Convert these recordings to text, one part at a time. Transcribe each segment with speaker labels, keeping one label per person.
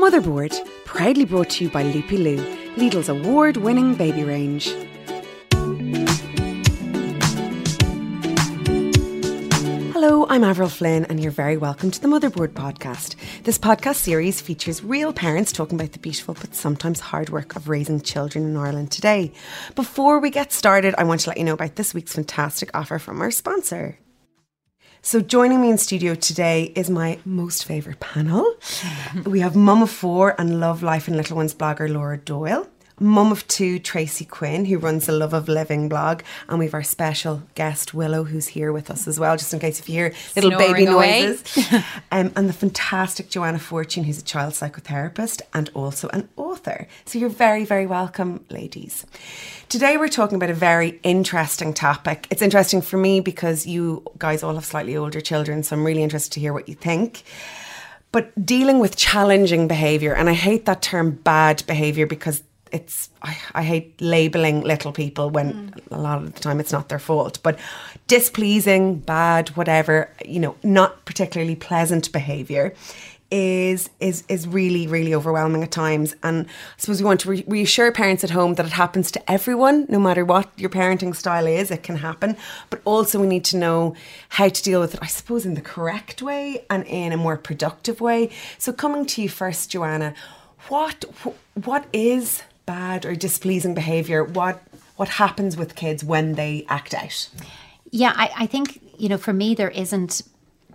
Speaker 1: Motherboard, proudly brought to you by Lupilu, Lidl's award winning baby range. Hello, I'm Avril Flynn, and you're very welcome to the Motherboard podcast. This podcast series features real parents talking about the beautiful but sometimes hard work of raising children in Ireland today. Before we get started, I want to let you know about this week's fantastic offer from our sponsor. So, joining me in studio today is my most favourite panel. we have Mum of Four and Love Life and Little Ones blogger Laura Doyle. Mum of two, Tracey Quinn, who runs the Love of Living blog, and we've our special guest Willow, who's here with us as well, just in case if you hear little
Speaker 2: Snoring
Speaker 1: baby
Speaker 2: away.
Speaker 1: noises. um, and the fantastic Joanna Fortune, who's a child psychotherapist and also an author. So you're very, very welcome, ladies. Today we're talking about a very interesting topic. It's interesting for me because you guys all have slightly older children, so I'm really interested to hear what you think. But dealing with challenging behaviour, and I hate that term bad behaviour because it's I, I hate labeling little people when mm. a lot of the time it's not their fault but displeasing bad whatever you know not particularly pleasant behavior is is is really really overwhelming at times. And I suppose we want to re- reassure parents at home that it happens to everyone no matter what your parenting style is it can happen. But also we need to know how to deal with it I suppose in the correct way and in a more productive way. So coming to you first Joanna what what is bad or displeasing behavior what what happens with kids when they act out?
Speaker 2: Yeah, I, I think, you know, for me, there isn't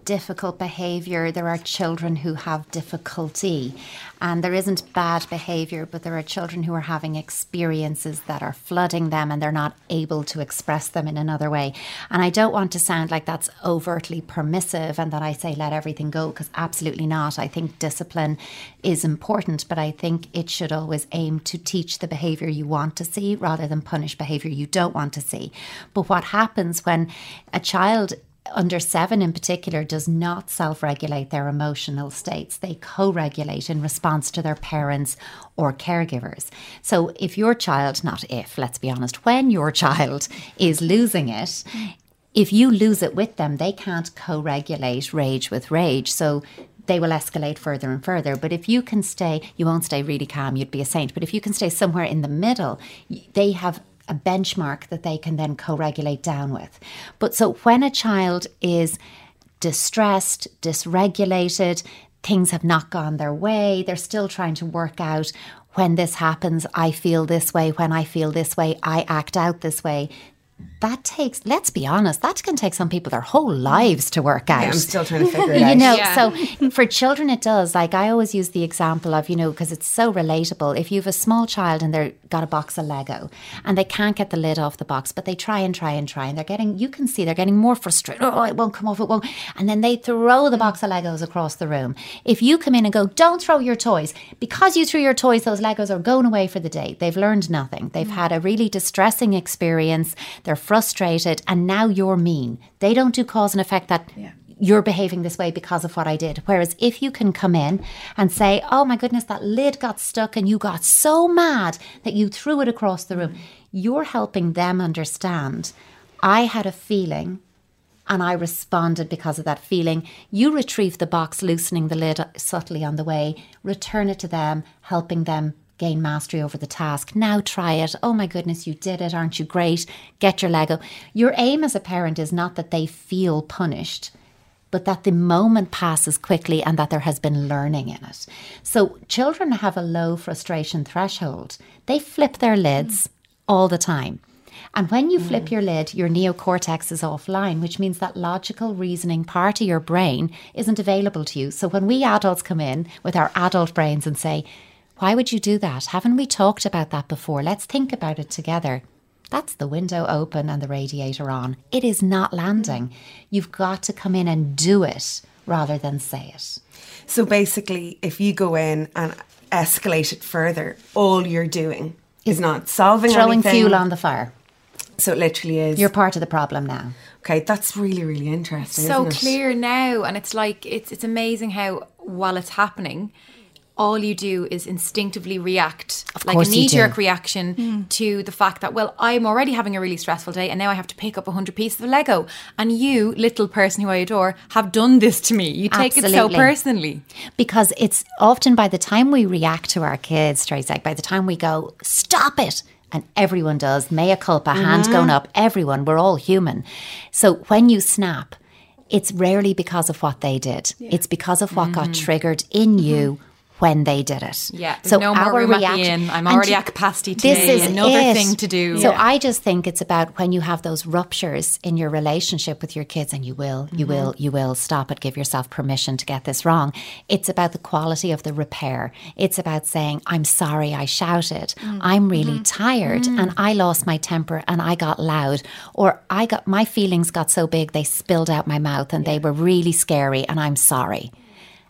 Speaker 2: difficult behavior. There are children who have difficulty, and there isn't bad behavior, but there are children who are having experiences that are flooding them and they're not able to express them in another way. And I don't want to sound like that's overtly permissive and that I say let everything go, because absolutely not. I think discipline is important, but I think it should always aim to teach the behavior you want to see rather than punish behavior you don't want to see. But what happens when a child under seven in particular does not self regulate their emotional states. They co regulate in response to their parents or caregivers. So if your child, not if, let's be honest, when your child is losing it, if you lose it with them, they can't co regulate rage with rage. So they will escalate further and further. But if you can stay, you won't stay really calm, you'd be a saint. But if you can stay somewhere in the middle, they have a benchmark that they can then co regulate down with. But so when a child is distressed, dysregulated, things have not gone their way, they're still trying to work out when this happens, I feel this way, when I feel this way, I act out this way. That takes, let's be honest, that can take some people their whole lives to work out
Speaker 1: I'm still trying to figure it out.
Speaker 2: you know
Speaker 3: Yeah.
Speaker 2: so for children it does. Like i always use the example of you know because it's so relatable. If you have a small child and they've got a box of lego and they can't get the lid off the box but they try and try and try and they're getting you can see they're getting more frustrated. Oh it won't come off it won't and then they throw the box of legos across the room. If you come in and go don't throw your toys because you threw your toys those legos are going away for the day. They've learned nothing. They've mm. had a really distressing experience. They're frustrated and now you're mean they don't do cause and effect that you're behaving this way because of what I did. Whereas if you can come in and say, oh my goodness, that lid got stuck and you got so mad that you threw it across the room, you're helping them understand. I had a feeling and I responded because of that feeling. You retrieve the box, loosening the lid subtly on the way, return it to them, helping them gain mastery over the task. Now try it. Oh my goodness, you did it. Aren't you great? Get your Lego. Your aim as a parent is not that they feel punished, but that the moment passes quickly and that there has been learning in it. So children have a low frustration threshold. They flip their lids all the time. And when you flip mm. your lid, your neocortex is offline, which means that logical reasoning part of your brain isn't available to you. So when we adults come in with our adult brains and say, Why would you do that? Haven't we talked about that before? Let's think about it together. That's the window open and the radiator on. It is not landing. You've got to come in and do it rather than say it.
Speaker 1: So basically, if you go in and escalate it further, all you're doing is not solving
Speaker 2: Throwing
Speaker 1: anything.
Speaker 2: fuel on the fire.
Speaker 1: So it literally is.
Speaker 2: You're part of the problem now.
Speaker 1: okay, that's really really interesting.
Speaker 3: so
Speaker 1: isn't it?
Speaker 3: clear now and it's like it's it's amazing how while it's happening all you do is instinctively react like a knee jerk
Speaker 2: do.
Speaker 3: reaction hmm. to the fact that, well, I'm already having a really stressful day and now I have to pick up 100 pieces of Lego. And you, little person who I adore, have done this to me. You take it so personally.
Speaker 2: because it's often by the time we react to our kids, Tracey, like by the time we go, stop it. And everyone does, mea culpa, hand mm-hmm. going up, everyone, we're all human. So when you snap, it's rarely because of what they did. It's because of what got mm-hmm. triggered in mm-hmm. you when they did it.
Speaker 3: Yeah, So no more room at the inn. I'm already at capacity
Speaker 2: This
Speaker 3: today.
Speaker 2: is
Speaker 3: Another
Speaker 2: it.
Speaker 3: thing to do.
Speaker 2: So
Speaker 3: Yeah.
Speaker 2: I just think it's about when you have those ruptures in your relationship with your kids, and you will, you mm-hmm. will, you will stop it. Give yourself permission to get this wrong. It's about the quality of the repair. It's about saying, "I'm sorry, I shouted. Mm. I'm really mm-hmm. tired, mm. and I lost my temper, and I got loud, or I got my feelings got so big they spilled out my mouth, and they were really scary, and I'm sorry."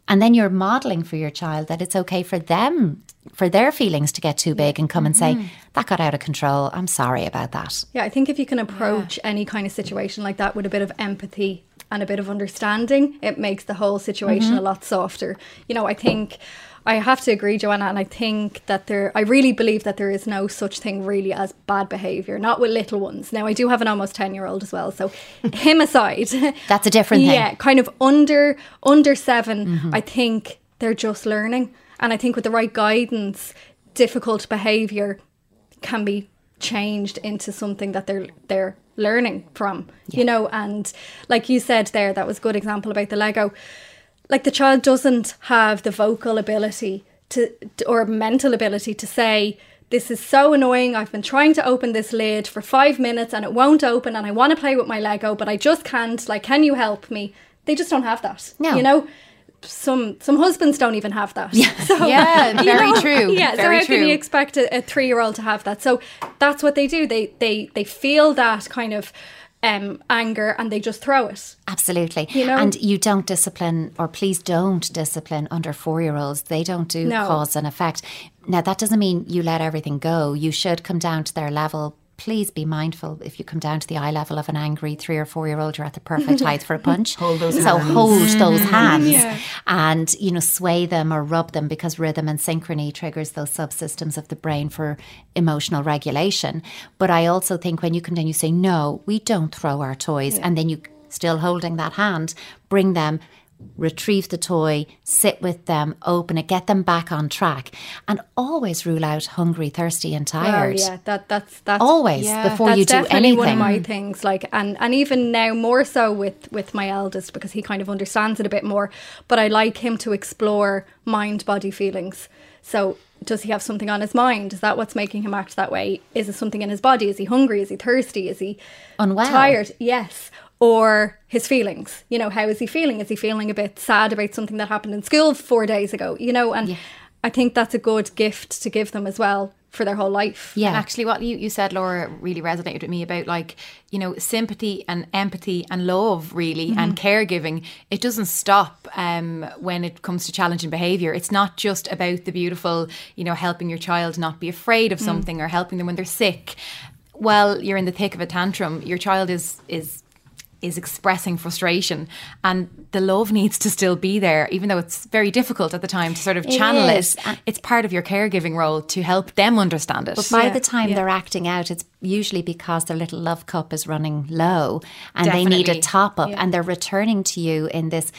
Speaker 2: And then you're modeling for your child that it's okay for them, for their feelings to get too big and come and say, mm-hmm. that got out of control. I'm sorry about that.
Speaker 4: Yeah, I think if you can approach any kind of situation like that with a bit of empathy and a bit of understanding, it makes the whole situation mm-hmm. a lot softer. You know, I think I have to agree, Joanna, and I think that there, I really believe that there is no such thing really as bad behaviour, not with little ones. Now, I do have an almost 10 year old as well, so him aside.
Speaker 2: That's a different thing.
Speaker 4: Yeah, kind of under under 7 mm-hmm. I think they're just learning. And I think with the right guidance, difficult behaviour can be changed into something that they're they're learning from you know and like you said there that was a good example about the lego like the child doesn't have the vocal ability to or mental ability to say this is so annoying. I've been trying to open this lid for 5 minutes and it won't open and i want to play with my lego but i just can't. Like can you help me? They just don't have that
Speaker 2: No.
Speaker 4: you know? Some some husbands don't even have that. So
Speaker 3: Yeah, very true.
Speaker 4: yeah so
Speaker 3: Very
Speaker 4: how can you expect a, a three-year-old to have that? So that's what they do. They they they feel that kind of um anger and they just throw it
Speaker 2: Absolutely.
Speaker 4: You know?
Speaker 2: And you don't discipline, or please don't discipline under four year olds. They don't do
Speaker 4: No.
Speaker 2: cause and effect. Now, that doesn't mean you let everything go. You should come down to their level. Please be mindful if you come down to the eye level of an angry three or four year old, you're at the perfect height for a punch. hold
Speaker 1: those
Speaker 2: so
Speaker 1: hands.
Speaker 2: hold those mm. hands
Speaker 4: Yeah.
Speaker 2: and, you know, sway them or rub them because rhythm and synchrony triggers those subsystems of the brain for emotional regulation. But I also think when you come down, you say, no, we don't throw our toys. And then you still holding that hand, bring them, retrieve the toy, sit with them, open it, get them back on track, and always rule out hungry, thirsty, and tired.
Speaker 4: Well, yeah, that that's that's
Speaker 2: Always
Speaker 3: Yeah.
Speaker 2: before
Speaker 4: that's
Speaker 2: you do anything.
Speaker 4: one of my things. Like, and and even now more so with with my eldest because he kind of understands it a bit more. But I like him to explore mind body feelings. So. Does he have something on his mind? Is that what's making him act that way? Is it something in his body? Is he hungry? Is he thirsty? Is he
Speaker 2: Unwell.
Speaker 4: tired? Yes. Or his feelings. You know, how is he feeling? Is he feeling a bit sad about something that happened in school four days ago? You know, and I think that's a good gift to give them as well for their whole life.
Speaker 2: yeah.
Speaker 3: And actually, what you, you said, Laura, really resonated with me about like, you know, sympathy and empathy and love, really, and caregiving. It doesn't stop um, when it comes to challenging behavior. It's not just about the beautiful, you know, helping your child not be afraid of something or helping them when they're sick. While you're in the thick of a tantrum, your child is is is expressing frustration and the love needs to still be there even though it's very difficult at the time to sort of channel
Speaker 2: is.
Speaker 3: it it's part of your caregiving role to help them understand it
Speaker 2: But by
Speaker 4: Yeah,
Speaker 2: the time
Speaker 4: yeah.
Speaker 2: they're acting out, it's usually because their little love cup is running low and they need a top up and they're returning to you in this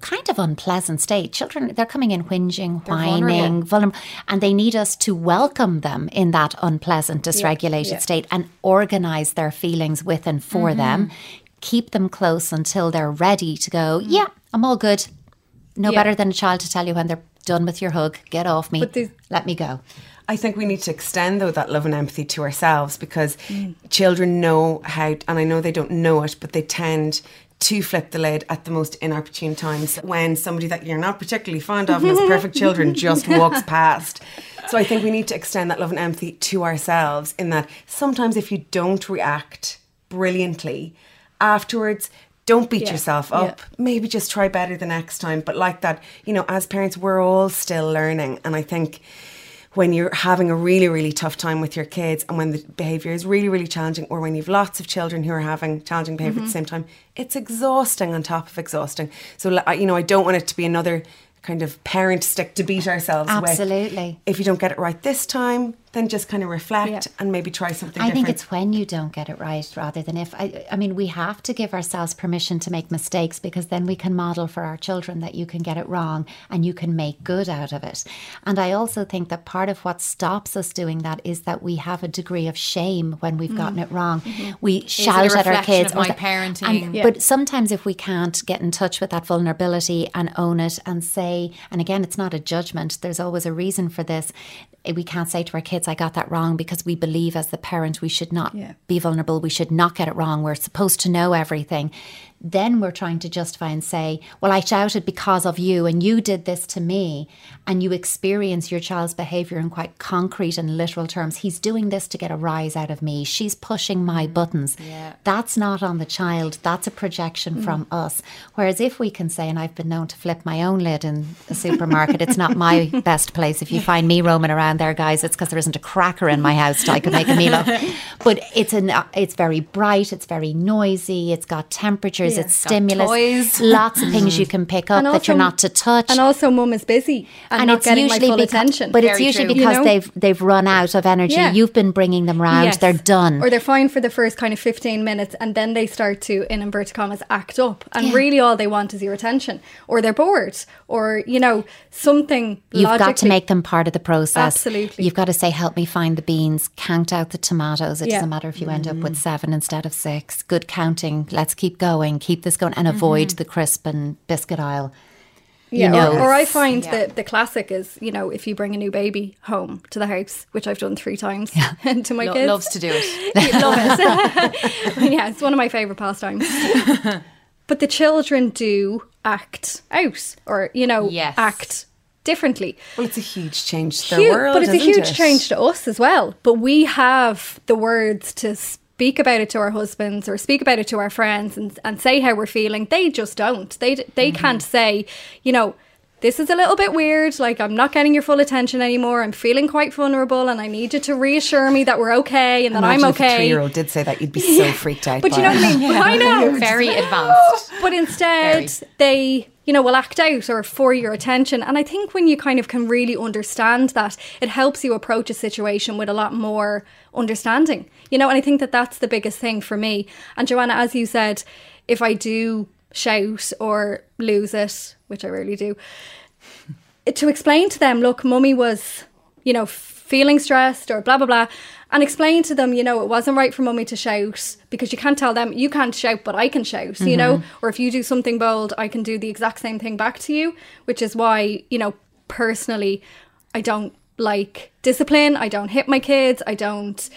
Speaker 2: kind of unpleasant state. Children, they're coming in whinging, whining, vulnerable, and they need us to welcome them in that unpleasant, dysregulated
Speaker 4: yeah.
Speaker 2: state and organize their feelings with and for mm-hmm. them. Keep them close until they're ready to go, mm-hmm. yeah, I'm all good. No
Speaker 4: Yeah.
Speaker 2: better than a child to tell you when they're done with your hug, get off me, let me go.
Speaker 1: I think we need to extend though that love and empathy to ourselves because mm. children know how, and I know they don't know it, but they tend to flip the lid at the most inopportune times when somebody that you're not particularly fond of and as perfect children just walks past. So I think we need to extend that love and empathy to ourselves in that sometimes if you don't react brilliantly afterwards don't beat
Speaker 4: Yeah,
Speaker 1: yourself
Speaker 4: yeah.
Speaker 1: up maybe just try better the next time but like that you know as parents we're all still learning and i think when you're having a really really tough time with your kids and when the behavior is really really challenging or when you've lots of children who are having challenging behavior
Speaker 4: Mm-hmm.
Speaker 1: at the same time it's exhausting on top of exhausting so I- you know i don't want it to be another kind of parent stick to beat ourselves with.
Speaker 2: Absolutely.
Speaker 1: If you don't get it right this time, then just kind of reflect
Speaker 4: Yeah.
Speaker 1: and maybe try something
Speaker 2: I
Speaker 1: different.
Speaker 2: think it's when you don't get it right rather than if. I, I mean, we have to give ourselves permission to make mistakes because then we can model for our children that you can get it wrong and you can make good out of it. And I also think that part of what stops us doing that is that we have a degree of shame when we've gotten mm-hmm. it wrong. Mm-hmm. We shout at our kids.
Speaker 3: my parenting?
Speaker 2: and-
Speaker 4: Yeah.
Speaker 2: But sometimes if we can't get in touch with that vulnerability and own it and say, and again, it's not a judgment, there's always a reason for this. Eh, We can't say to our kids, I got that wrong because we believe as the parent we should not
Speaker 4: Yeah.
Speaker 2: be vulnerable, we should not get it wrong, we're supposed to know everything. Then we're trying to justify and say, Well, I shouted because of you and you did this to me. And you experience your child's behavior in quite concrete and literal terms. He's doing this to get a rise out of me. She's pushing my mm. buttons. That's not on the child, that's a projection mm. from us. Whereas if we can say, and I've been known to flip my own lid in a supermarket, it's not my best place. If you find me roaming around there, guys, it's because there isn't a cracker in my house that I could make a meal of. But it's an uh, it's very bright, it's very noisy, it's got temperatures,
Speaker 4: Yeah.
Speaker 2: it's
Speaker 3: Got
Speaker 2: stimulus,
Speaker 3: toys.
Speaker 2: lots of things you can pick up
Speaker 4: And
Speaker 2: that you're not to touch.
Speaker 4: And also, mum is busy and, not getting my full
Speaker 2: becau-
Speaker 4: attention.
Speaker 2: But it's
Speaker 3: Very
Speaker 2: usually
Speaker 3: true.
Speaker 2: because
Speaker 4: You know?
Speaker 2: they've they've run out of energy.
Speaker 4: Yeah.
Speaker 2: You've been bringing them round.
Speaker 4: Yes.
Speaker 2: They're done.
Speaker 4: Or they're fine for the first kind of 15 minutes and then they start to, in inverted commas, act up. And
Speaker 2: Yeah.
Speaker 4: really all they want is your attention. Or they're bored. Or, you know, something
Speaker 2: You've got to make them part of the process.
Speaker 4: Absolutely.
Speaker 2: You've got to say, help me find the beans, count out the tomatoes. It
Speaker 4: Yeah.
Speaker 2: doesn't matter if you end up with mm. seven instead of six. Good counting. Let's keep going. Keep this going and avoid mm-hmm. the crisp and biscuit aisle.
Speaker 4: Yeah,
Speaker 2: you know.
Speaker 4: or, or I find
Speaker 3: Yeah.
Speaker 4: that the classic is, you know, if you bring a new baby home to the house, which I've done three times and to my
Speaker 3: Lo-
Speaker 4: kids.
Speaker 3: loves to do it.
Speaker 4: love it. yeah, it's one of my favourite pastimes. but the children do act out or, you know,
Speaker 3: Yes.
Speaker 4: act differently.
Speaker 1: well, it's a huge change to their
Speaker 4: Huge-
Speaker 1: world,
Speaker 4: but it's a
Speaker 1: isn't
Speaker 4: huge
Speaker 1: it?
Speaker 4: change to us as well. But we have the words to speak about it to our husbands or speak about it to our friends and, and say how we're feeling. They just don't. They they
Speaker 1: Mm-hmm.
Speaker 4: can't say, you know. This is a little bit weird. Like, I'm not getting your full attention anymore. I'm feeling quite vulnerable, and I need you to reassure me that we're okay and that
Speaker 1: Imagine
Speaker 4: I'm
Speaker 1: if a
Speaker 4: okay.
Speaker 1: three-year-old did say that, you'd be so freaked out.
Speaker 4: But
Speaker 1: by
Speaker 4: you know what I mean? But I know.
Speaker 3: Very advanced.
Speaker 4: But instead, they, you know, will act out or for your attention. And I think when you kind of can really understand that, it helps you approach a situation with a lot more understanding, you know. And I think that that's the biggest thing for me. And Joanna, as you said, if I do shout or lose it, which I rarely do, to explain to them, look, mummy was, you know, feeling stressed or blah, blah, blah, and explain to them, you know, it wasn't right for mummy to shout because you can't tell them, you can't shout, but I can shout, you know, mm-hmm. or if you do something bold, I can do the exact same thing back to you, which is why, you know, personally, I don't like discipline. I don't hit my kids. I don't.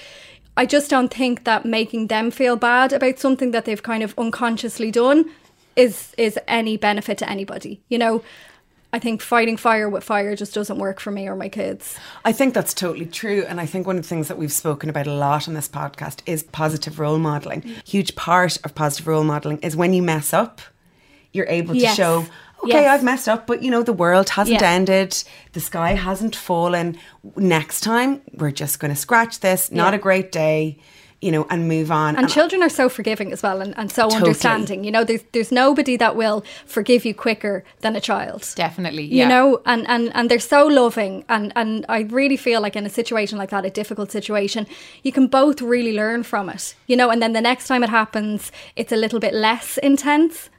Speaker 4: I just don't think that making them feel bad about something that they've kind of unconsciously done is is any benefit to anybody. You know, I think fighting fire with fire just doesn't work for me or my kids.
Speaker 1: I think that's totally true. And I think one of the things that we've spoken about a lot on this podcast is positive role modeling. Huge part of positive role modeling is when you mess up, you're able to
Speaker 4: Yes.
Speaker 1: show, okay,
Speaker 4: Yes.
Speaker 1: I've messed up, but you know, the world hasn't
Speaker 4: Yeah.
Speaker 1: ended, the sky hasn't fallen. Next time, we're just going to scratch this, not
Speaker 4: Yeah.
Speaker 1: a great day, you know, and move on.
Speaker 4: And children are so forgiving as well and, and so
Speaker 1: Totally.
Speaker 4: understanding. You know, there's there's nobody that will forgive you quicker than a child.
Speaker 3: Definitely.
Speaker 4: you know and, and and they're so loving and and i really feel like in a situation like that a difficult situation you can both really learn from it you know and then the next time it happens it's a little bit less intense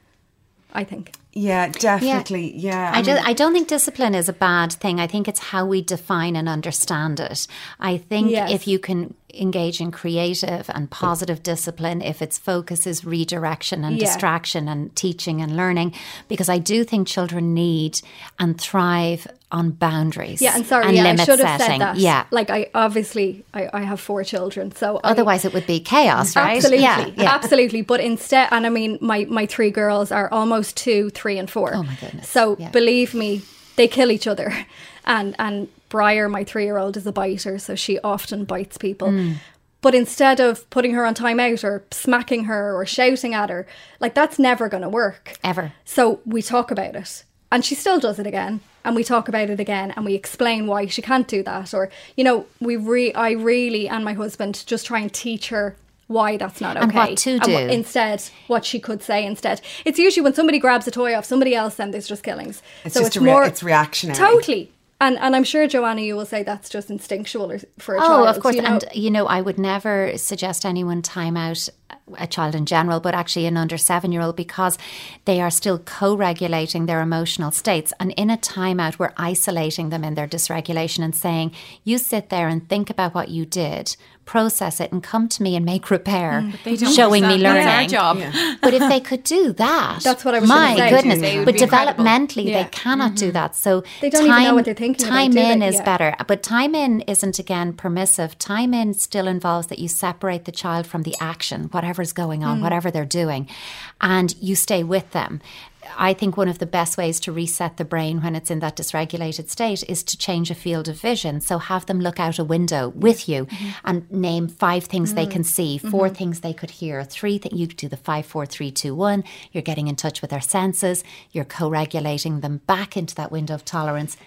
Speaker 4: i think
Speaker 1: yeah, definitely. Yeah.
Speaker 2: I,
Speaker 1: mean-
Speaker 2: just, I don't think discipline is a bad thing. I think it's how we define and understand it. I think
Speaker 4: Yes.
Speaker 2: if you can engage in creative and positive discipline, if its focus is redirection and
Speaker 4: Yeah.
Speaker 2: distraction and teaching and learning, because I do think children need and thrive on boundaries.
Speaker 4: yeah and sorry
Speaker 2: and
Speaker 4: yeah, i should have
Speaker 2: setting.
Speaker 4: said that
Speaker 2: Yeah.
Speaker 4: like i obviously i, I have four children so I-
Speaker 2: Otherwise, it would be chaos, right?
Speaker 4: Absolutely,
Speaker 2: Yeah, yeah.
Speaker 4: absolutely. But instead, and I mean, my my three girls are almost two, three, and four.
Speaker 2: Oh, my goodness.
Speaker 4: So
Speaker 2: Yeah.
Speaker 4: believe me, they kill each other. And and Briar, my three year old, is a biter, so she often bites people.
Speaker 2: Hmm.
Speaker 4: But instead of putting her on timeout or smacking her or shouting at her, like that's never going to work
Speaker 2: Ever.
Speaker 4: So we talk about it. And she still does it again. And we talk about it again and we explain why she can't do that. Or, you know, we re I really and my husband just try and teach her why that's not okay
Speaker 2: And what to
Speaker 4: wh-
Speaker 2: do.
Speaker 4: instead what she could say instead it's usually when somebody grabs a toy off somebody else then there's just killings
Speaker 1: It's
Speaker 4: so
Speaker 1: just
Speaker 4: it's
Speaker 1: a rea-
Speaker 4: more
Speaker 1: it's reactionary.
Speaker 4: totally and and i'm sure joanna you will say that's just instinctual or, for a child
Speaker 2: Oh, of course.
Speaker 4: you know?
Speaker 2: And, you know, I would never suggest anyone time out a child in general, but actually an under seven year old because they are still co regulating their emotional states. And in a timeout, we're isolating them in their dysregulation and saying, you sit there and think about what you did, process it, and come to me and make repair,
Speaker 3: Mm, They don't
Speaker 2: showing me learning.
Speaker 3: That's our job.
Speaker 2: But if they could do that,
Speaker 4: That's what I was
Speaker 2: My
Speaker 4: say.
Speaker 2: goodness,
Speaker 3: They
Speaker 2: but
Speaker 3: be
Speaker 2: developmentally
Speaker 4: Yeah.
Speaker 2: they cannot do that. So
Speaker 4: They don't even know what they're thinking
Speaker 2: Time
Speaker 4: do
Speaker 2: in is
Speaker 4: Yeah.
Speaker 2: better, but time in isn't again permissive. Time in still involves that you separate the child from the action, whatever's going on, whatever they're doing, and you stay with them. I think one of the best ways to reset the brain when it's in that dysregulated state is to change a field of vision. So have them look out a window with you mm-hmm. and name five things they can mm. see, 4 mm-hmm. things they could hear, three things. You do the five, four, three, two, one. You're getting in touch with their senses. You're co-regulating them back into that window of tolerance.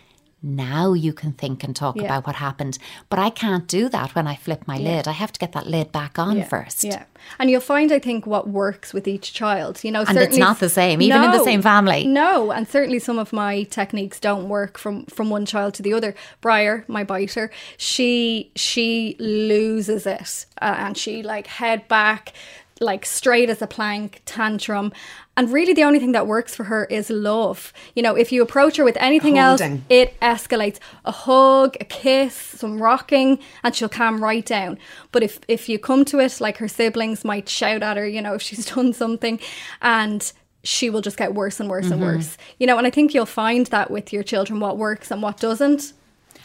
Speaker 2: Now you can think and talk
Speaker 4: Yeah.
Speaker 2: about what happened. But I can't do that when I flip my lid. I have to get that lid back on
Speaker 4: yeah,
Speaker 2: first.
Speaker 4: Yeah, and you'll find, I think, what works with each child. You know,
Speaker 2: And it's not the same, even in the same family.
Speaker 4: No, and certainly some of my techniques don't work from from one child to the other. Briar, my biter, she she loses it, uh, and she like head back, like straight as a plank, tantrum. And really, the only thing that works for her is love. You know, if you approach her with anything
Speaker 1: Holding.
Speaker 4: else, it escalates. A hug, a kiss, some rocking, and she'll calm right down. But if if you come to it, like her siblings might shout at her, you know, if she's done something, and she will just get worse and worse and mm-hmm. worse. You know, and I think you'll find that with your children, what works and what doesn't.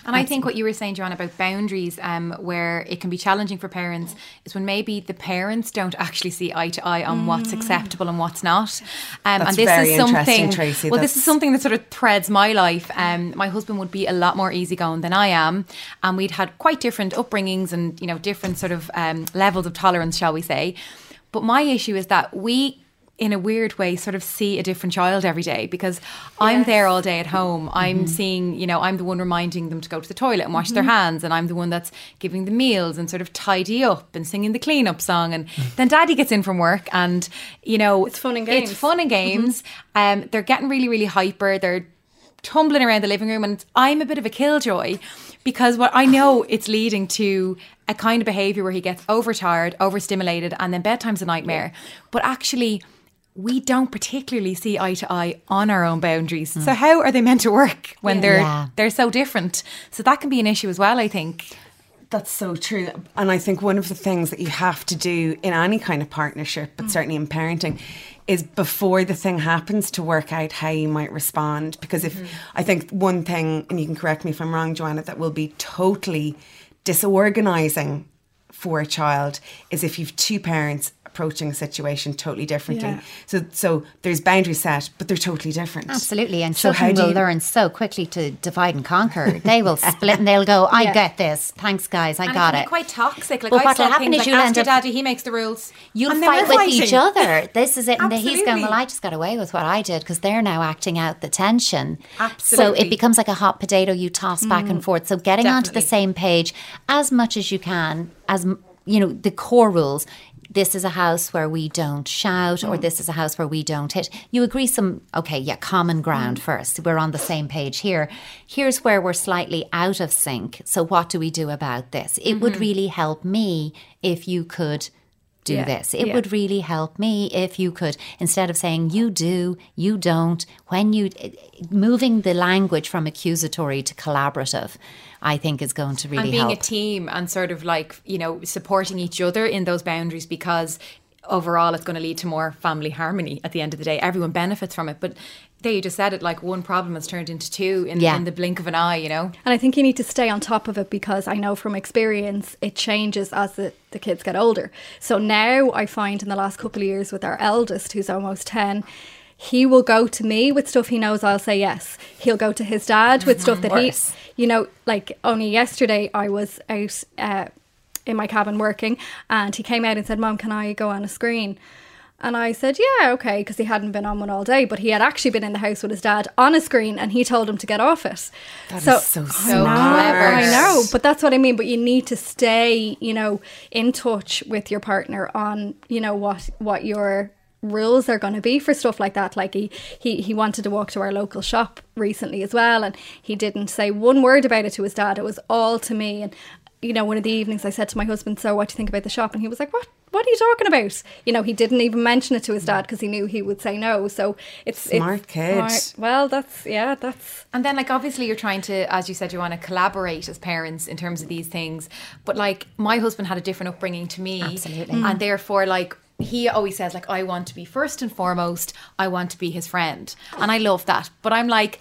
Speaker 3: And I think what you were saying, Joanne, about boundaries, um, where it can be challenging for parents, is when maybe the parents don't actually see eye to eye on what's acceptable and what's not. Um, and this
Speaker 1: very
Speaker 3: is
Speaker 1: interesting,
Speaker 3: something.
Speaker 1: Tracey.
Speaker 3: Well, this is something that sort of threads my life. Um, my husband would be a lot more easygoing than I am, and we'd had quite different upbringings and you know different sort of um, levels of tolerance, shall we say. But my issue is that we in a weird way sort of see a different child every day because I'm there all day at home. I'm mm-hmm. seeing, you know, I'm the one reminding them to go to the toilet and wash their mm-hmm. hands and I'm the one that's giving the meals and sort of tidy up and singing the cleanup song and mm. then daddy gets in from work and you know
Speaker 4: It's fun and games.
Speaker 3: It's fun and mm-hmm. games. Um they're getting really really hyper. They're tumbling around the living room and I'm a bit of a killjoy because what I know it's leading to a kind of behavior where he gets overtired, overstimulated and then bedtime's a nightmare. But actually we don't particularly see eye to eye on our own boundaries. So how are they meant to work when they're
Speaker 2: Yeah.
Speaker 3: they're so different? So that can be an issue as well, I think.
Speaker 1: That's so true. And I think one of the things that you have to do in any kind of partnership, but certainly in parenting, is before the thing happens to work out how you might respond. Because if I think one thing, and you can correct me if I'm wrong, Joanna, that will be totally disorganizing for a child is if you've two parents approaching a situation totally differently.
Speaker 4: Yeah.
Speaker 1: So so there's boundaries set, but they're totally different.
Speaker 2: Absolutely, and
Speaker 1: So how
Speaker 2: children
Speaker 1: do
Speaker 2: will
Speaker 1: you-
Speaker 2: learn so quickly to divide and conquer. They will split and they'll go, "I
Speaker 4: Yeah.
Speaker 2: get this. Thanks, guys. I
Speaker 3: And
Speaker 2: got
Speaker 3: it can quite toxic. Like
Speaker 2: But
Speaker 3: I
Speaker 2: what'll happen
Speaker 3: things
Speaker 2: is
Speaker 3: like
Speaker 2: you'll
Speaker 3: ask
Speaker 2: end
Speaker 3: your
Speaker 2: up-
Speaker 3: daddy, he makes the rules.
Speaker 2: You'll
Speaker 3: And
Speaker 2: fight
Speaker 3: we're
Speaker 2: with each other. This is it. And he's going, Well, I just got away with what I did because they're now acting out the tension.
Speaker 3: Absolutely.
Speaker 2: So it becomes like a hot potato you toss back and mm. forth. So getting onto the same page as much as you can, as you know, the core rules. This is a house where we don't shout, or hmm. this is a house where we don't hit. You agree some, okay, yeah, common ground hmm. first. We're on the same page here. Here's where we're slightly out of sync. So, what do we do about this? It would mm-hmm. really help me if you could do
Speaker 4: Yeah,
Speaker 2: this. It
Speaker 4: yeah.
Speaker 2: would really help me if you could, instead of saying you do, you don't, when you, moving the language from accusatory to collaborative, I think is going to really
Speaker 3: and being
Speaker 2: help.
Speaker 3: a team and sort of like you know supporting each other in those boundaries because overall it's going to lead to more family harmony at the end of the day everyone benefits from it but there you just said it like one problem has turned into two in,
Speaker 2: Yeah.
Speaker 3: in the blink of an eye you know
Speaker 4: And I think you need to stay on top of it because I know from experience it changes as the, the kids get older. So now I find in the last couple of years with our eldest, who's almost 10, he will go to me with stuff he knows I'll say yes. He'll go to his dad with stuff that
Speaker 2: Worse.
Speaker 4: he, you know, like only yesterday I was out uh, in my cabin working and he came out and said, Mom, can I go on a screen? And I said, yeah, okay, because he hadn't been on one all day, but he had actually been in the house with his dad on a screen and he told him to get off it.
Speaker 1: That is so
Speaker 4: I
Speaker 1: smart.
Speaker 4: know,
Speaker 3: clever.
Speaker 4: I know, but that's what I mean. But you need to stay, you know, in touch with your partner on, you know, what what your rules are going to be for stuff like that. Like he, he he wanted to walk to our local shop recently as well, and he didn't say one word about it to his dad. It was all to me. And you know, one of the evenings I said to my husband, "So, what do you think about the shop?" And he was like, "What? What are you talking about?" You know, he didn't even mention it to his dad because he knew he would say no. So it's
Speaker 1: Smart
Speaker 4: it's
Speaker 1: kid.
Speaker 4: smart. Well, that's yeah, that's
Speaker 3: And then, like, obviously, you're trying to, as you said, you want to collaborate as parents in terms of these things. But, like, my husband had a different upbringing to me.
Speaker 2: Absolutely. Mm.
Speaker 3: And therefore, like, he always says, like, I want to be first and foremost, I want to be his friend. And I love that. But I'm like,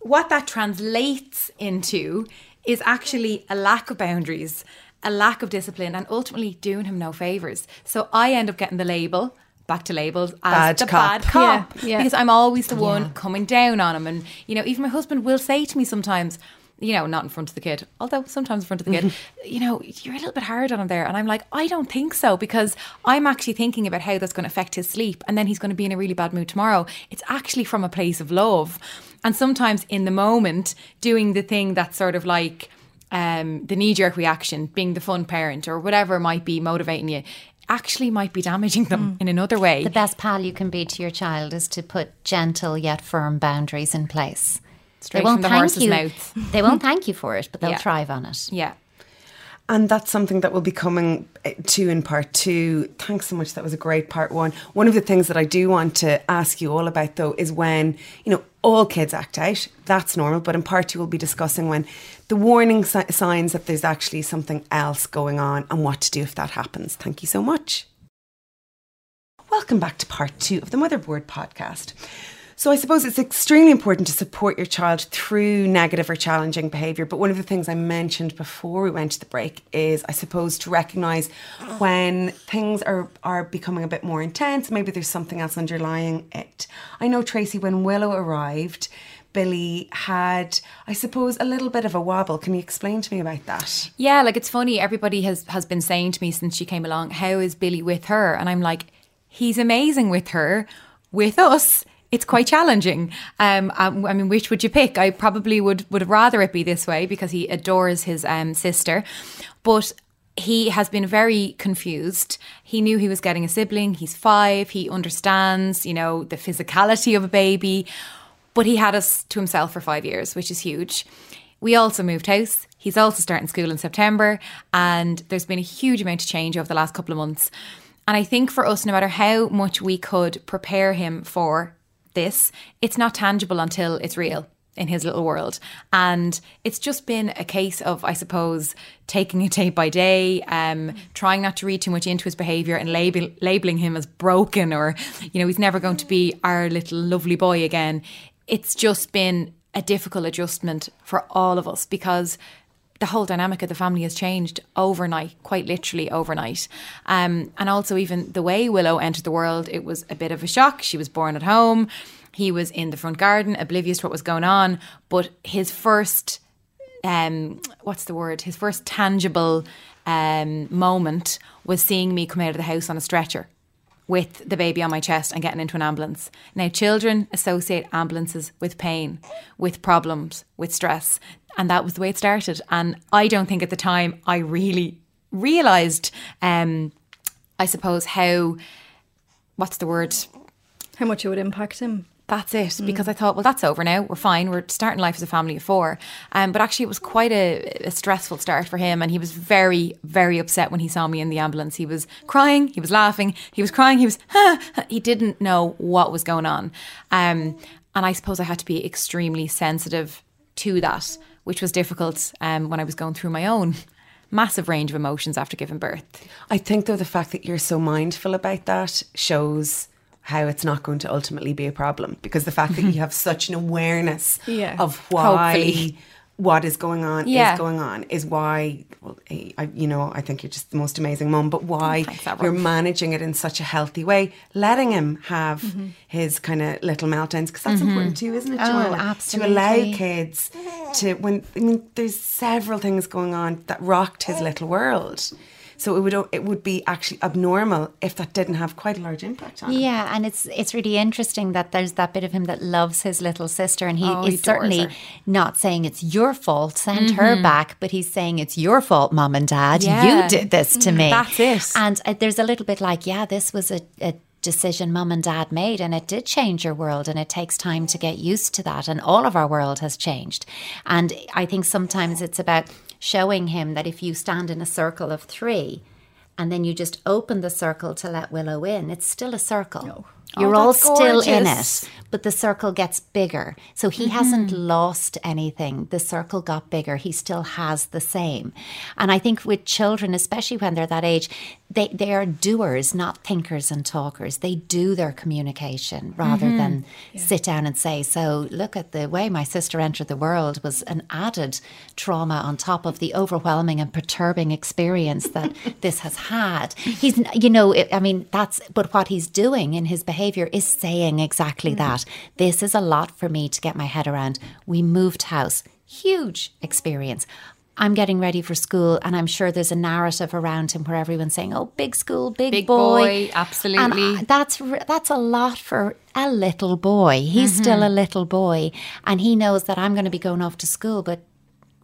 Speaker 3: what that translates into is actually a lack of boundaries, a lack of discipline, and ultimately doing him no favors. So I end up getting the label. Back to labels as
Speaker 1: Bad
Speaker 3: the
Speaker 1: cop.
Speaker 3: bad cop
Speaker 4: Yeah, yeah.
Speaker 3: because I'm always the one coming down on him. And, you know, even my husband will say to me sometimes, you know, not in front of the kid, although sometimes in front of the kid, you know, you're a little bit hard on him there. And I'm like, I don't think so because I'm actually thinking about how that's going to affect his sleep. And then he's going to be in a really bad mood tomorrow. It's actually from a place of love. And sometimes in the moment, doing the thing that's sort of like, um, the knee jerk reaction, being the fun parent or whatever might be motivating you, actually might be damaging them in another way.
Speaker 2: The best pal you can be to your child is to put gentle yet firm boundaries in place.
Speaker 3: Straight from the horse's
Speaker 2: you.
Speaker 3: mouth.
Speaker 2: They won't thank you for it, but they'll
Speaker 3: Yeah.
Speaker 2: thrive on it.
Speaker 3: yeah.
Speaker 1: And that's something that will be coming eh, to in part two. Thanks so much. That was a great part one. One of the things that I do want to ask you all about, though, is when, you know, all kids act out. That's normal. But in part two, we'll be discussing when the warning si- signs that there's actually something else going on and what to do if that happens. Thank you so much. Welcome back to part two of the Motherboard podcast. So, I suppose it's extremely important to support your child through negative or challenging behaviour. But one of the things I mentioned before we went to the break is, I suppose, to recognise when things are, are becoming a bit more intense, maybe there's something else underlying it. I know, Tracey, when Willow arrived, Billy had, I suppose, a little bit of a wobble. Can you explain to me about that?
Speaker 3: Yeah, like it's funny. Everybody has has been saying to me since she came along, "How is Billy with her?" And I'm like, "He's amazing with her. With us, it's quite challenging." Um, um, I mean, which would you pick? I probably would would rather it be this way because he adores his um, sister, but. He has been very confused. He knew he was getting a sibling. He's five. He understands, you know, the physicality of a baby, but he had us to himself for five years, which is huge. We also moved house. He's also starting school in September, and there's been a huge amount of change over the last couple of months. And I think for us, no matter how much we could prepare him for this, it's not tangible until it's real in his little world. And it's just been a case of, I suppose, taking it day by day, um, trying not to read too much into his behaviour and label, labeling him as broken or, you know, he's never going to be our little lovely boy again. It's just been a difficult adjustment for all of us because the whole dynamic of the family has changed overnight, quite literally overnight. Um, and also, even the way Willow entered the world, it was a bit of a shock. She was born at home. He was in the front garden, oblivious to what was going on. But his first, um, what's the word? His first tangible um, moment was seeing me come out of the house on a stretcher with the baby on my chest and getting into an ambulance. Now, children associate ambulances with pain, with problems, with stress. And that was the way it started. And I don't think at the time I really realised, um, I suppose, how, what's the word?
Speaker 4: how much it would impact him.
Speaker 3: That's it. Because I thought, well, that's over now. We're fine. We're starting life as a family of four. Um, but actually, it was quite a, a stressful start for him. And he was very, very upset when he saw me in the ambulance. He was crying. He was laughing. He was crying. He was, he didn't know what was going on. Um, and I suppose I had to be extremely sensitive to that, which was difficult um, when I was going through my own massive range of emotions after giving birth.
Speaker 1: I think, though, the fact that you're so mindful about that shows how it's not going to ultimately be a problem because the fact that you have such an awareness
Speaker 4: Yeah.
Speaker 1: of why
Speaker 3: Hopefully.
Speaker 1: What is going on
Speaker 3: Yeah.
Speaker 1: is going on is why well, I, I- you know I think you're just the most amazing mom but why
Speaker 3: Thanks,
Speaker 1: you're managing it in such a healthy way letting him have
Speaker 3: Mm-hmm.
Speaker 1: his kind of little meltdowns because that's important too isn't it
Speaker 2: Oh,
Speaker 1: Joanna to allow kids to when I mean there's several things going on that rocked his little world So it would it would be actually abnormal if that didn't have quite a large impact on him.
Speaker 2: Yeah, and it's it's really interesting that there's that bit of him that loves his little sister, and he
Speaker 3: Oh,
Speaker 2: is
Speaker 3: adores
Speaker 2: certainly
Speaker 3: her.
Speaker 2: not saying it's your fault, send her back, but he's saying it's your fault, mom and dad.
Speaker 3: Yeah.
Speaker 2: You did this to me.
Speaker 3: That's it.
Speaker 2: And uh, there's a little bit like, yeah, this was a. a decision mum and dad made and it did change your world and it takes time to get used to that and all of our world has changed and i think sometimes it's about showing him that if you stand in a circle of 3 and then you just open the circle to let Willow in, it's still a circle. You're
Speaker 3: Oh,
Speaker 2: all still in it, but the circle gets bigger. So he mm-hmm. hasn't lost anything. The circle got bigger. He still has the same. And I think with children, especially when they're that age, they, they are doers, not thinkers and talkers. They do their communication rather mm-hmm. than sit down and say, So look at the way my sister entered the world was an added trauma on top of the overwhelming and perturbing experience that this has had. He's, you know, it- I mean, that's, but what he's doing in his behavior is saying exactly that. This is a lot for me to get my head around. We moved house, huge experience. I'm getting ready for school, and I'm sure there's a narrative around him where everyone's saying, "Oh, big school, big,
Speaker 3: Big
Speaker 2: boy,
Speaker 3: boy, absolutely.
Speaker 2: And that's that's a lot for a little boy. He's
Speaker 3: Mm-hmm.
Speaker 2: still a little boy, and he knows that I'm going to be going off to school, but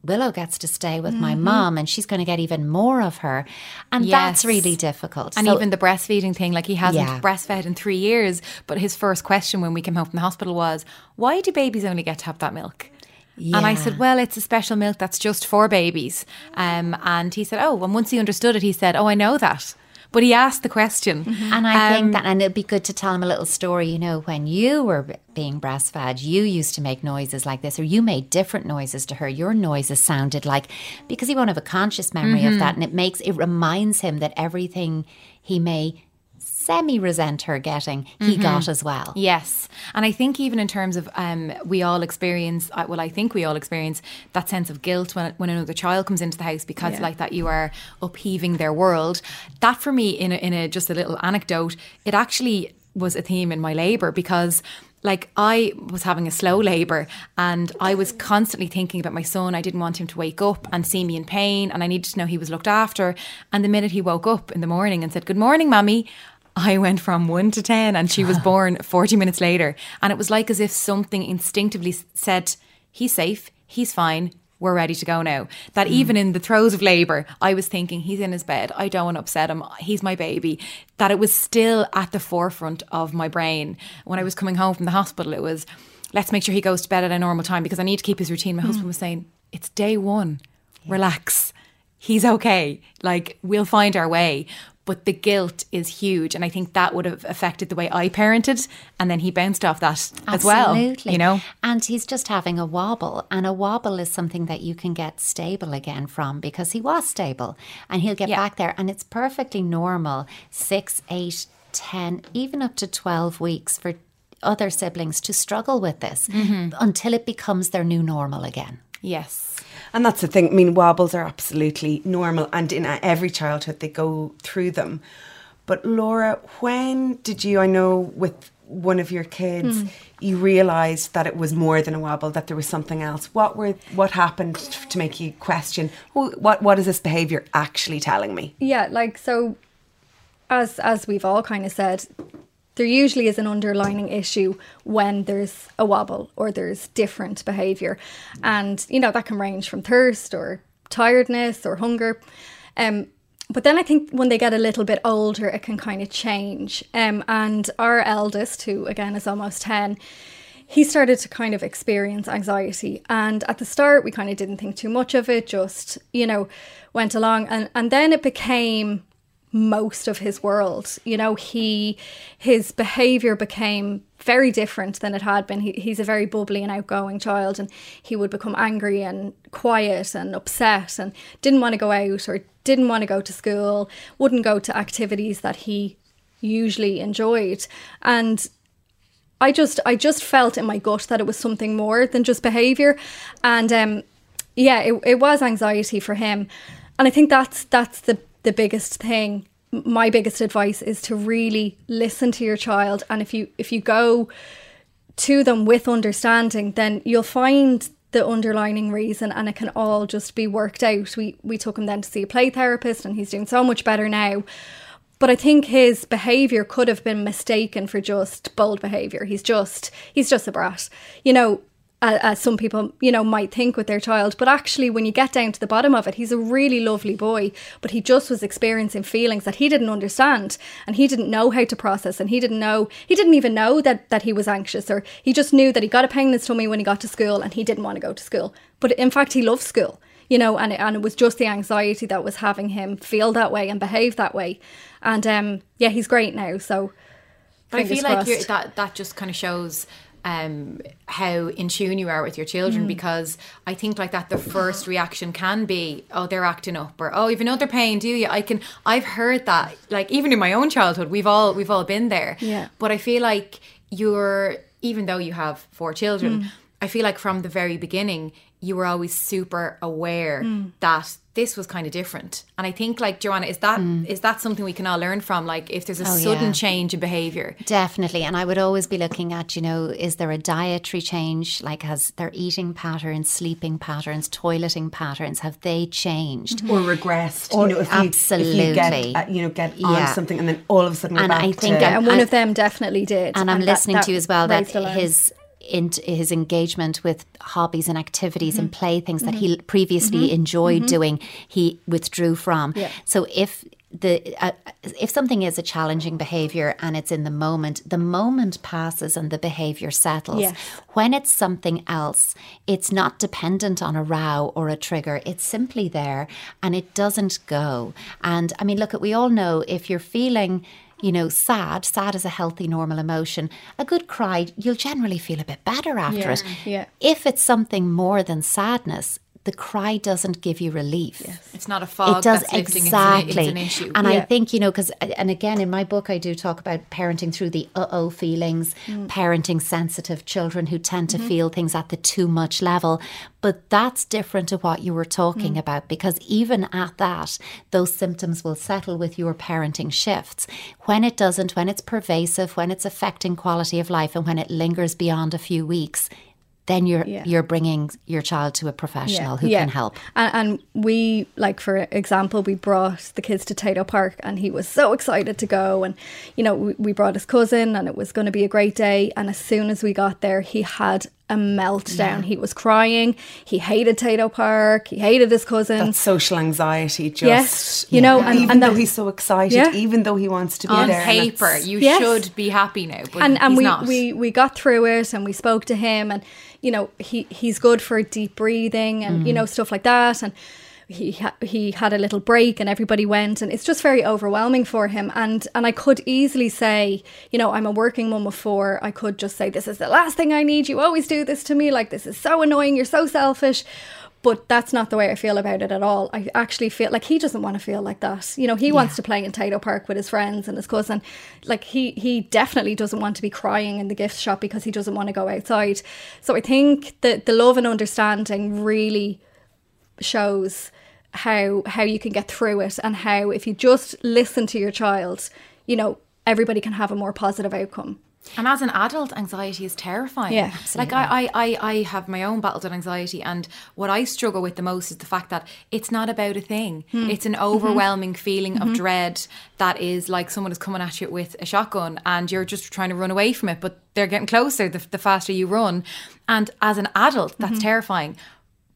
Speaker 2: Willow gets to stay with my
Speaker 3: Mm-hmm.
Speaker 2: mom, and she's going to get even more of her, and that's really difficult.
Speaker 3: And
Speaker 2: So-
Speaker 3: even the breastfeeding thing, like he hasn't
Speaker 2: Yeah.
Speaker 3: breastfed in three years, but his first question when we came home from the hospital was, Why do babies only get to have that milk? And I said, Well, it's a special milk that's just for babies. Um, and he said, Oh, and once he understood it, he said, Oh, I know that. But he asked the question.
Speaker 2: And I
Speaker 3: Um,
Speaker 2: think that, and it'd be good to tell him a little story. You know, when you were being breastfed, you used to make noises like this, or you made different noises to her. Your noises sounded like, because he won't have a conscious memory
Speaker 3: Mm-hmm.
Speaker 2: of that. And it makes, it reminds him that everything he may semi resent her getting, he
Speaker 3: Mm-hmm.
Speaker 2: got as well.
Speaker 3: Yes, and I think even in terms of um, we all experience. uh, Well, I think we all experience that sense of guilt when when another child comes into the house because like that you are upheaving their world. That for me, in a, in a just a little anecdote, it actually was a theme in my labour because. Like I was having a slow labor and I was constantly thinking about my son. I didn't want him to wake up and see me in pain and I needed to know he was looked after. And the minute he woke up in the morning and said, Good morning, Mummy, I went from one to 10 and she was ah. born 40 minutes later. And it was like as if something instinctively said, He's safe, he's fine, we're ready to go now. That hmm. even in the throes of labour, I was thinking, He's in his bed, I don't want to upset him, he's my baby. That it was still at the forefront of my brain. When I was coming home from the hospital, it was, Let's make sure he goes to bed at a normal time because I need to keep his routine. My husband hmm. was saying, It's day one, relax he's okay. Like we'll find our way. But the guilt is huge, and I think that would have affected the way I parented, and then he bounced off that as well.
Speaker 2: Absolutely.
Speaker 3: You know,
Speaker 2: And he's just having a wobble. And a wobble is something that you can get stable again from because he was stable and he'll get
Speaker 3: Yeah.
Speaker 2: back there. And it's perfectly normal six, eight, 10, even up to 12 weeks for other siblings to struggle with this
Speaker 3: Mm-hmm.
Speaker 2: until it becomes their new normal again.
Speaker 3: Yes,
Speaker 1: And that's the thing. I mean, wobbles are absolutely normal, and in every childhood they go through them. But Laura, when did you? I know with one of your kids, hmm. you realised that it was more than a wobble; that there was something else. What were? What happened to make you question? "Oh, What? What is this behaviour actually telling me?
Speaker 4: Yeah, like so as as we've all kind of said, there usually is an underlining issue when there's a wobble or there's different behavior. And you know, that can range from thirst or tiredness or hunger. Um but then I think when they get a little bit older, it can kind of change. Um, and our eldest, who again is almost 10, he started to kind of experience anxiety. And at the start, we kind of didn't think too much of it, just, you know, went along. And, and then it became most of his world. You know, he his behavior became very different than it had been. He, he's a very bubbly and outgoing child, and he would become angry and quiet and upset and didn't want to go out or didn't want to go to school, wouldn't go to activities that he usually enjoyed. And I just I just felt in my gut that it was something more than just behavior, and um, yeah, it, it was anxiety for him, and I think that's that's the the biggest thing. My biggest advice is to really listen to your child, and if you if you go to them with understanding, then you'll find the underlining reason and it can all just be worked out. We we took him then to see a play therapist and he's doing so much better now. But I think his behavior could have been mistaken for just bold behavior. He's just he's just a brat. You know, as some people, you know, might think with their child. But actually, when you get down to the bottom of it, he's a really lovely boy. But he just was experiencing feelings that he didn't understand, and he didn't know how to process, and he didn't know, he didn't even know that that he was anxious, or he just knew that he got a pain in his tummy when he got to school, and he didn't want to go to school. But in fact, he loved school, you know, and and it was just the anxiety that was having him feel that way and behave that way. And um, yeah, he's great now. So.
Speaker 3: I feel
Speaker 4: fingers
Speaker 3: like that that just kind of shows um, how in tune you are with your children because I think like that the first reaction can be oh they're acting up or oh you've another pain do you? I can I've heard that like even in my own childhood we've all we've all been there.
Speaker 4: Yeah.
Speaker 3: but I feel like you're even though you have four children I feel like from the very beginning you were always super aware that this was kind of different and I think like Joanna is that is that something we can all learn from like if there's a sudden
Speaker 2: yeah.
Speaker 3: change in behavior
Speaker 2: Definitely. And I would always be looking at, you know, is there a dietary change? Like, has their eating patterns, sleeping patterns, toileting patterns, have they changed?
Speaker 1: or regressed.
Speaker 2: Or-
Speaker 1: you know, if you, if you
Speaker 2: absolutely.
Speaker 1: get, uh, you know, get on
Speaker 2: Yeah.
Speaker 1: something and then all of a sudden
Speaker 2: And
Speaker 1: back
Speaker 2: I think
Speaker 1: to,
Speaker 2: I'm-
Speaker 4: and one
Speaker 2: and-
Speaker 4: of them definitely did.
Speaker 2: and I'm
Speaker 4: that-
Speaker 2: listening
Speaker 4: that
Speaker 2: to you as well that
Speaker 4: raised alarm.
Speaker 2: his in, his engagement with hobbies and activities and
Speaker 4: Mm-hmm.
Speaker 2: play things that he previously enjoyed doing, he withdrew from.
Speaker 4: Yeah.
Speaker 2: So if the uh, if something is a challenging behavior and it's in the moment, the moment passes and the behavior settles.
Speaker 4: Yes.
Speaker 2: When it's something else, it's not dependent on a row or a trigger. It's simply there and it doesn't go. And I mean, look, at we all know if you're feeling you know, sad, sad is a healthy, normal emotion. A good cry, you'll generally feel a bit better after
Speaker 4: Yeah,
Speaker 2: it.
Speaker 4: yeah.
Speaker 2: If it's something more than sadness, the cry doesn't give you relief
Speaker 3: It's not a fog
Speaker 2: it does
Speaker 3: that's
Speaker 2: exactly
Speaker 3: it's, an, it's an issue.
Speaker 2: and i think you know because and again in my book i do talk about parenting through the uh-oh feelings
Speaker 3: Mm.
Speaker 2: parenting sensitive children who tend
Speaker 3: Mm-hmm.
Speaker 2: to feel things at the too much level but that's different to what you were
Speaker 3: Mm.
Speaker 2: talking about because even at that those symptoms will settle with your parenting shifts when it doesn't when it's pervasive when it's affecting quality of life and when it lingers beyond a few weeks then you're
Speaker 4: Yeah.
Speaker 2: you're bringing your child to a professional who can help
Speaker 4: And, and we, like for example, we brought the kids to Tayto Park, and he was so excited to go. And you know, we, we brought his cousin, and it was going to be a great day. And as soon as we got there, he had a meltdown. He was crying. He hated Tayto Park. He hated his cousin.
Speaker 1: that social anxiety just
Speaker 4: Yes, you know, and-
Speaker 1: even
Speaker 4: and
Speaker 1: though he's so excited
Speaker 4: Yeah.
Speaker 1: even though he wants to be
Speaker 3: on
Speaker 1: there
Speaker 3: paper, you
Speaker 4: Yes.
Speaker 3: should be happy now, but
Speaker 4: and and
Speaker 3: he's
Speaker 4: we,
Speaker 3: not.
Speaker 4: we we got through it and we spoke to him and you know he he's good for deep breathing and you mm. know stuff like that and he ha- he had a little break and everybody went and it's just very overwhelming for him and and I could easily say you know I'm a working mum of four I could just say this is the last thing I need you always do this to me like this is so annoying you're so selfish but that's not the way I feel about it at all. I actually feel like he doesn't want to feel like that. You know, he wants to play in Tayto Park with his friends and his cousin. Like he he definitely doesn't want to be crying in the gift shop because he doesn't want to go outside. So I think that the love and understanding really shows how how you can get through it and how if you just listen to your child, you know, everybody can have a more positive outcome.
Speaker 3: And as an adult, anxiety is terrifying.
Speaker 4: Yeah,
Speaker 3: Like I, I, I, I have my own battles with anxiety, and what I struggle with the most is the fact that it's not about a thing.
Speaker 4: Hmm.
Speaker 3: It's
Speaker 4: Mm-hmm.
Speaker 3: an overwhelming feeling of dread that is like someone is coming at you with a shotgun, and you're just trying to run away from it, but they're getting closer the, the faster you run. And as an adult, that's
Speaker 4: Mm-hmm.
Speaker 3: terrifying.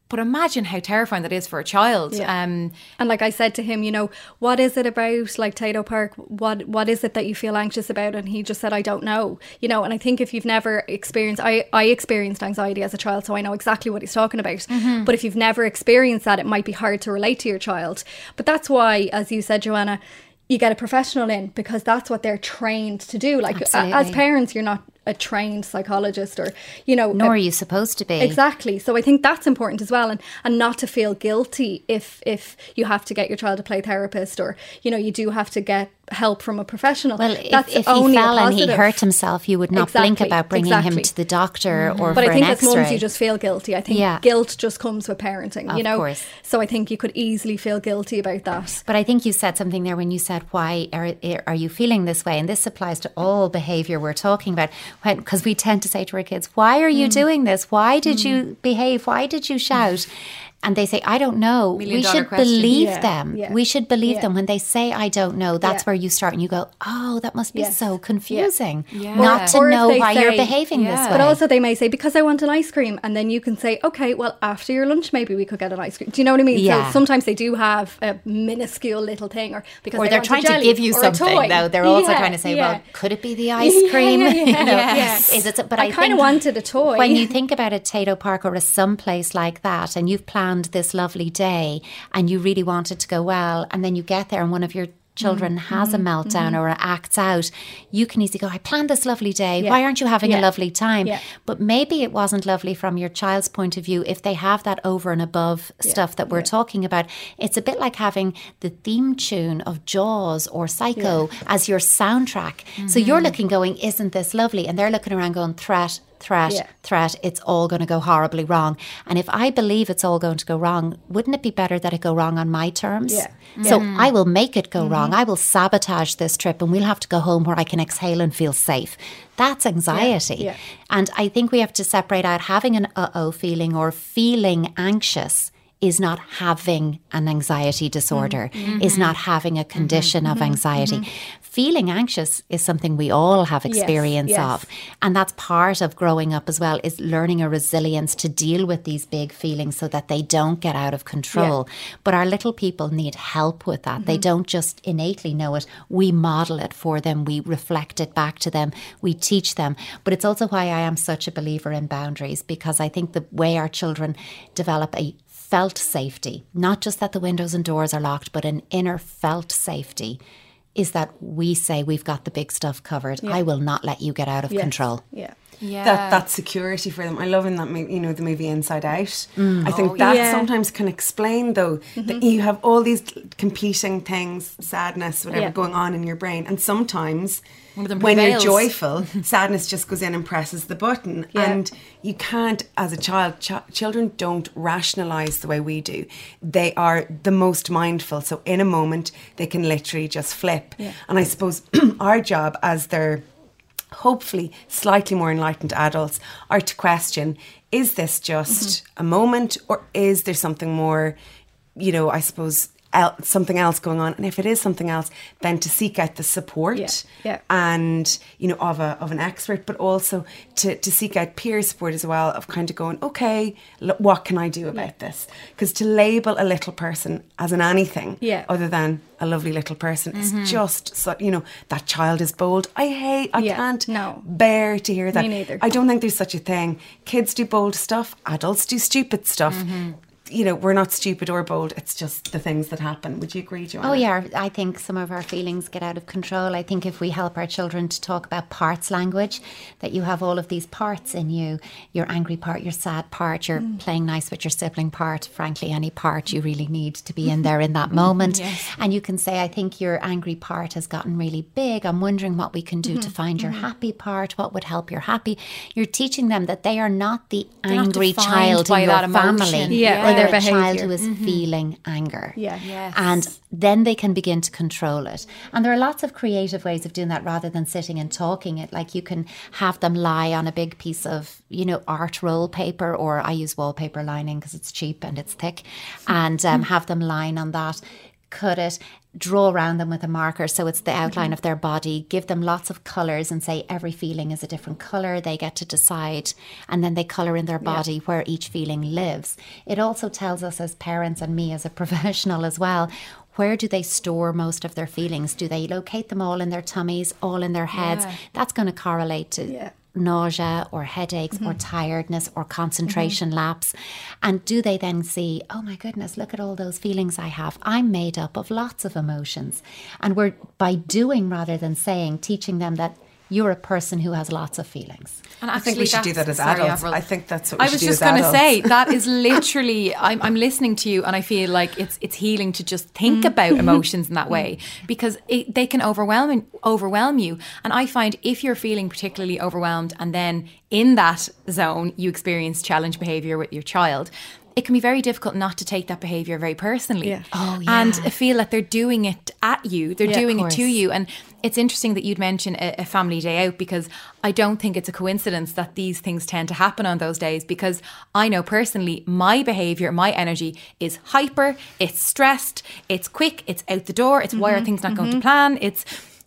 Speaker 3: But imagine how terrifying that is for a child.
Speaker 4: Yeah.
Speaker 3: Um,
Speaker 4: And like I said to him, you know, what is it about like Tayto Park? What what is it that you feel anxious about? And he just said, I don't know. You know, and I think if you've never experienced I, I experienced anxiety as a child, so I know exactly what he's talking about. But if you've never experienced that, it might be hard to relate to your child. But that's why, as you said, Joanna, you get a professional in because that's what they're trained to do. Like a- as parents, you're not a trained psychologist or, you know,
Speaker 2: nor
Speaker 4: a-
Speaker 2: are you supposed to be
Speaker 4: Exactly. So I think that's important as well, and and not to feel guilty if if you have to get your child a play therapist or you know you do have to get help from a professional.
Speaker 2: Well, if,
Speaker 4: That's
Speaker 2: if he fell and he hurt himself, you would not blink about bringing him to the doctor or
Speaker 4: But
Speaker 2: for
Speaker 4: I think
Speaker 2: an
Speaker 4: as
Speaker 2: X-ray.
Speaker 4: you just feel guilty. I think
Speaker 2: Yeah.
Speaker 4: guilt just comes with parenting,
Speaker 2: Of
Speaker 4: you know?
Speaker 2: course.
Speaker 4: So I think you could easily feel guilty about that.
Speaker 2: But I think you said something there when you said, "Why are are you feeling this way?" And this applies to all behaviour we're talking about. Because we tend to say to our kids, "Why are
Speaker 4: Mm.
Speaker 2: you doing this? Why did you behave? Why did you shout?" And they say, "I don't know." We should believe
Speaker 4: Yeah,
Speaker 2: them.
Speaker 4: yeah,
Speaker 2: We should believe
Speaker 4: yeah.
Speaker 2: them when they say, "I don't know." That's where you start and you go, "Oh, that must be
Speaker 4: Yes.
Speaker 2: so confusing,
Speaker 3: Yeah.
Speaker 2: not to
Speaker 4: or
Speaker 2: know why you're
Speaker 4: say-
Speaker 2: behaving this way."
Speaker 4: But also, they may say, because I want an ice cream. And then you can say, okay, well, after your lunch, maybe we could get an ice cream. Do you know what I mean?
Speaker 2: Yeah.
Speaker 4: So sometimes they do have a minuscule little thing, or because
Speaker 2: or
Speaker 4: they
Speaker 2: they're trying to give you something though they're also trying to say well could it be the ice cream
Speaker 4: yeah,
Speaker 2: You know,
Speaker 4: yes.
Speaker 2: is it but
Speaker 4: I
Speaker 2: i,
Speaker 4: kinda
Speaker 2: think
Speaker 4: wanted a toy.
Speaker 2: when you think about a Tayto Park or a someplace like that and you've planned this lovely day and you really want it to go well and then you get there and one of your children
Speaker 4: Mm-hmm.
Speaker 2: has a meltdown or acts out you can easily go i planned this lovely day.
Speaker 4: Yeah.
Speaker 2: why aren't you having a lovely time?
Speaker 4: Yeah.
Speaker 2: but maybe it wasn't lovely from your child's point of view if they have that over and above stuff that we're talking about. It's a bit like having the theme tune of jaws or psycho as your soundtrack. So
Speaker 4: Mm-hmm.
Speaker 2: you're looking going isn't this lovely? And they're looking around going threat threat
Speaker 4: Yeah.
Speaker 2: threat it's all going to go horribly wrong. And if i believe it's all going to go wrong wouldn't it be better that it go wrong on my terms?
Speaker 4: Yeah.
Speaker 2: so mm. i will make it go mm-hmm. wrong. I will sabotage this trip and we'll have to go home where i can exhale and feel safe. That's anxiety.
Speaker 4: Yeah.
Speaker 2: and i think we have to separate out having an uh-oh feeling or feeling anxious is not having an anxiety disorder, mm-hmm. is not mm-hmm. having a condition of mm-hmm. anxiety. Feeling anxious is something we all have experience
Speaker 4: yes.
Speaker 2: of. And that's part of growing up as well, is learning a resilience to deal with these big feelings so that they don't get out of control. But our little people need help with that. They don't just innately know it. We model it for them, we reflect it back to them, we teach them. But it's also why I am such a believer in boundaries because I think the way our children develop a felt safety, not just that the windows and doors are locked, but an inner felt safety. Is that we say we've got the big stuff covered. I will not let you get out of
Speaker 4: Yes.
Speaker 2: control.
Speaker 4: Yeah.
Speaker 3: Yeah.
Speaker 1: that that security for them. I love in that movie, you know, the movie Inside Out. Mm. I think oh, that
Speaker 4: Yeah.
Speaker 1: sometimes can explain though that mm-hmm. you have all these competing things, sadness, whatever
Speaker 4: Yeah.
Speaker 1: going on in your brain, and sometimes
Speaker 3: One of them
Speaker 1: when you're joyful, sadness just goes in and presses the button,
Speaker 4: Yeah.
Speaker 1: and you can't, as a child, ch- children don't rationalize the way we do. They are the most mindful, so in a moment they can literally just flip. And I suppose our job as their hopefully slightly more enlightened adults are to question is this just
Speaker 4: Mm-hmm.
Speaker 1: a moment or is there something more you know i suppose el- something else going on and if it is something else then to seek out the support
Speaker 4: Yeah, yeah.
Speaker 1: and you know of a of an expert but also to to seek out peer support as well of kind of going okay look, what can i do about this because to label a little person as an anything
Speaker 4: Yeah.
Speaker 1: other than a lovely little person is just so you know that child is bold i hate i
Speaker 4: Yeah,
Speaker 1: can't
Speaker 4: no.
Speaker 1: bear to hear that.
Speaker 4: neither.
Speaker 1: I don't think there's such a thing. Kids do bold stuff, adults do stupid stuff.
Speaker 2: Mm-hmm.
Speaker 1: You know, we're not stupid or bold. It's just the things that happen. Would you agree, Joanna?
Speaker 2: Oh, yeah. I think some of our feelings get out of control. I think if we help our children to talk about parts language, that you have all of these parts in you your angry part, your sad part, your mm. playing nice with your sibling part, frankly, any part you really need to be in there in that moment. Yes. And you can say, I think your angry part has gotten really big. I'm wondering what we can do to mm-hmm. find your mm-hmm. happy part, what would help your happy. You're teaching them that they are not the
Speaker 3: not
Speaker 2: angry
Speaker 3: defined
Speaker 2: child in your family.
Speaker 4: Yeah, or
Speaker 2: They're
Speaker 4: their
Speaker 2: a child
Speaker 4: behaviour.
Speaker 2: who is feeling anger.
Speaker 4: Yeah.
Speaker 3: Yes.
Speaker 2: And then they can begin to control it. And there are lots of creative ways of doing that rather than sitting and talking it. Like you can have them lie on a big piece of, you know, art roll paper, or I use wallpaper lining because it's cheap and it's thick, and um, have them line on that. Cut it, draw around them with a marker so it's the mm-hmm. outline of their body. Give them lots of colours and say every feeling is a different colour. They get to decide, and then they colour in their body where each feeling lives. It also tells us as parents and me as a professional as well. Where do they store most of their feelings? Do they locate them all in their tummies, all in their heads?
Speaker 3: Yeah.
Speaker 2: That's going to correlate to
Speaker 4: Yeah.
Speaker 2: Nausea or headaches or mm-hmm. tiredness or mm-hmm. concentration lapse. And do they then see, oh my goodness, look at all those feelings I have. I'm made up of lots of emotions. And we're by doing rather than saying, teaching them that you're a person who has lots of feelings.
Speaker 3: And
Speaker 1: I think we should do that as
Speaker 3: sorry,
Speaker 1: adults.
Speaker 3: Avril.
Speaker 1: I think that's what we
Speaker 3: I was just going to say that is literally. I'm, I'm listening to you, and I feel like it's it's healing to just think
Speaker 1: Mm-hmm.
Speaker 3: about emotions in that way because it, they can overwhelm overwhelm you. And I find if you're feeling particularly overwhelmed, and then in that zone you experience challenge behavior with your child. It can be very difficult not to take that behavior very personally,
Speaker 4: Yeah.
Speaker 2: Oh,
Speaker 3: and feel that they're doing it at you. They're
Speaker 4: Yeah,
Speaker 3: doing it to you, and it's interesting that you'd mention a, a family day out because I don't think it's a coincidence that these things tend to happen on those days because I know personally my behavior, my energy is hyper, it's stressed, it's quick, it's out the door, it's why are mm-hmm. things not going to mm-hmm. plan? It's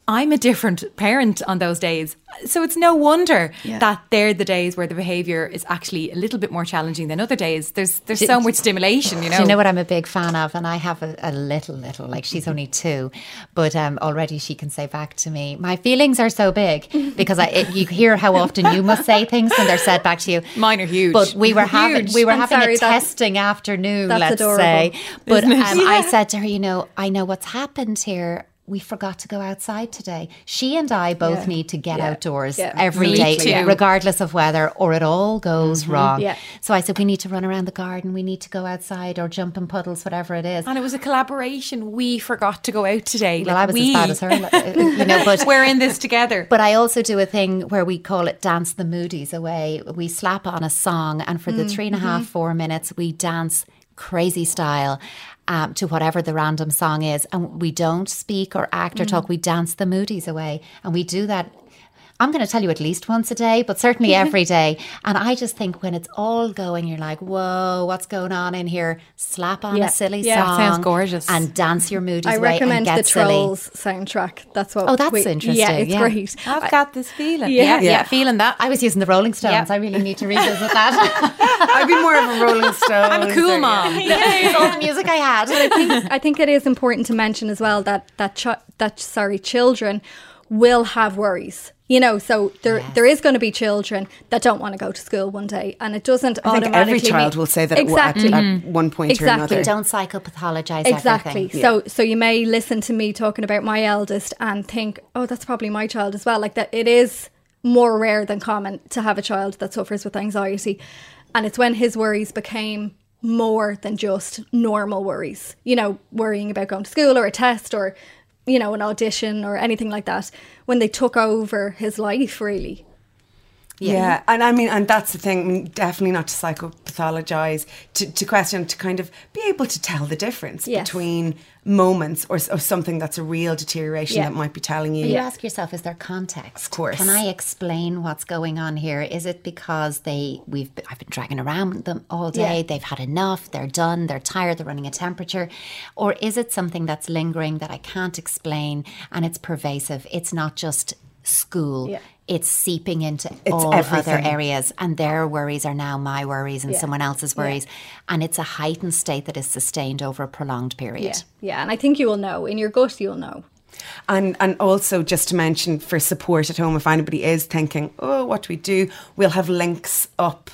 Speaker 3: I'm a different parent on those days. So it's no wonder that they're the days where the behavior is actually a little bit more challenging than other days. There's there's so much stimulation, you know.
Speaker 2: Do you know what I'm a big fan of? And I have a, a little, little, like she's only two, but um, already she can say back to me, my feelings are so big because I, it, you hear how often you must say things when they're said back to you.
Speaker 3: Mine are huge.
Speaker 2: But we were having
Speaker 3: Huge.
Speaker 2: we were
Speaker 4: I'm
Speaker 2: having
Speaker 4: sorry,
Speaker 2: a testing afternoon, let's
Speaker 4: adorable.
Speaker 2: say. But um,
Speaker 3: Isn't?
Speaker 2: I said to her, you know, I know what's happened here. We forgot to go outside today. She and I both
Speaker 4: Yeah.
Speaker 2: need to get
Speaker 4: Yeah.
Speaker 2: outdoors
Speaker 4: Yeah.
Speaker 2: every day,
Speaker 3: too.
Speaker 2: regardless of weather, or it all goes mm-hmm. wrong.
Speaker 4: Yeah.
Speaker 2: So I said, we need to run around the garden. We need to go outside or jump in puddles, whatever it is.
Speaker 3: and it was a collaboration. We forgot to go out today.
Speaker 2: Well,
Speaker 3: Like,
Speaker 2: I was
Speaker 3: we,
Speaker 2: as bad as her, uh, you know. But
Speaker 3: We're in this together.
Speaker 2: But I also do a thing where we call it dance the moodies away. We slap on a song, and for the mm, three and a half, mm-hmm. four minutes, we dance crazy style um, to whatever the random song is. And we don't speak or act or talk, we dance the moodies away. And we do that. I'm going to tell you at least once a day, but certainly every day. And I just think when it's all going, you're like, whoa, what's going on in here? Slap on
Speaker 4: Yeah.
Speaker 2: a silly
Speaker 4: Yeah.
Speaker 2: song.
Speaker 3: Sounds gorgeous.
Speaker 2: And dance your moodies
Speaker 4: I recommend
Speaker 2: and
Speaker 4: the
Speaker 2: get silly.
Speaker 4: Trolls soundtrack. That's what.
Speaker 2: Oh, that's
Speaker 4: we-
Speaker 2: interesting,
Speaker 4: Yeah, it's
Speaker 2: yeah.
Speaker 4: great.
Speaker 3: I've got this feeling.
Speaker 4: Yeah.
Speaker 3: Yeah, yeah,
Speaker 1: Yeah.
Speaker 3: feeling that.
Speaker 2: I was using the Rolling Stones.
Speaker 3: Yeah.
Speaker 2: I really need to revisit that.
Speaker 1: I'd be more of a Rolling Stone.
Speaker 3: I'm a cool mom.
Speaker 2: It's all the music I had.
Speaker 4: I think it is important to mention as well that that ch- that sorry children will have worries. You know, so there
Speaker 2: Yes.
Speaker 4: there is going to be children that don't want to go to school one day, and it doesn't
Speaker 1: I think
Speaker 4: automatically.
Speaker 1: every child
Speaker 4: mean-
Speaker 1: will say that at-
Speaker 4: exactly.
Speaker 1: at, at one point
Speaker 4: Exactly.
Speaker 1: or another.
Speaker 2: Don't psychopathologize
Speaker 4: Exactly.
Speaker 2: everything.
Speaker 4: So so you may listen to me talking about my eldest and think, oh, that's probably my child as well. Like that, it is more rare than common to have a child that suffers with anxiety, and it's when his worries became more than just normal worries. You know, worrying about going to school or a test or you know an audition or anything like that. When they took over his life, really.
Speaker 1: Yeah. and I mean, and that's the thing. I mean, definitely not to psychopathologize, to, to question, to kind of be able to tell the difference
Speaker 4: Yes.
Speaker 1: between moments or, or something that's a real deterioration
Speaker 4: Yeah.
Speaker 1: that might be telling you.
Speaker 2: You ask yourself, is there context?
Speaker 1: Of course.
Speaker 2: Can I explain what's going on here? Is it because they we've I've been dragging around them all day,
Speaker 4: Yeah.
Speaker 2: they've had enough, they're done, they're tired, they're running a temperature? Or is it something that's lingering that I can't explain and it's pervasive? It's not just school.
Speaker 4: Yeah.
Speaker 2: It's seeping into
Speaker 1: It's
Speaker 2: all other areas, and their worries are now my worries and
Speaker 4: Yeah.
Speaker 2: someone else's worries. And it's a heightened state that is sustained over a prolonged period.
Speaker 4: Yeah, yeah, and I think you will know in your gut. You'll know.
Speaker 1: And and also just to mention for support at home, if anybody is thinking, oh, what do we do? We'll have links up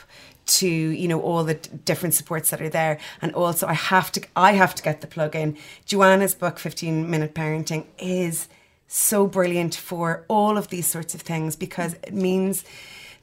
Speaker 1: to you know all the d- different supports that are there and also i have to i have to get the plug in joanna's book 15 minute parenting is so brilliant for all of these sorts of things because it means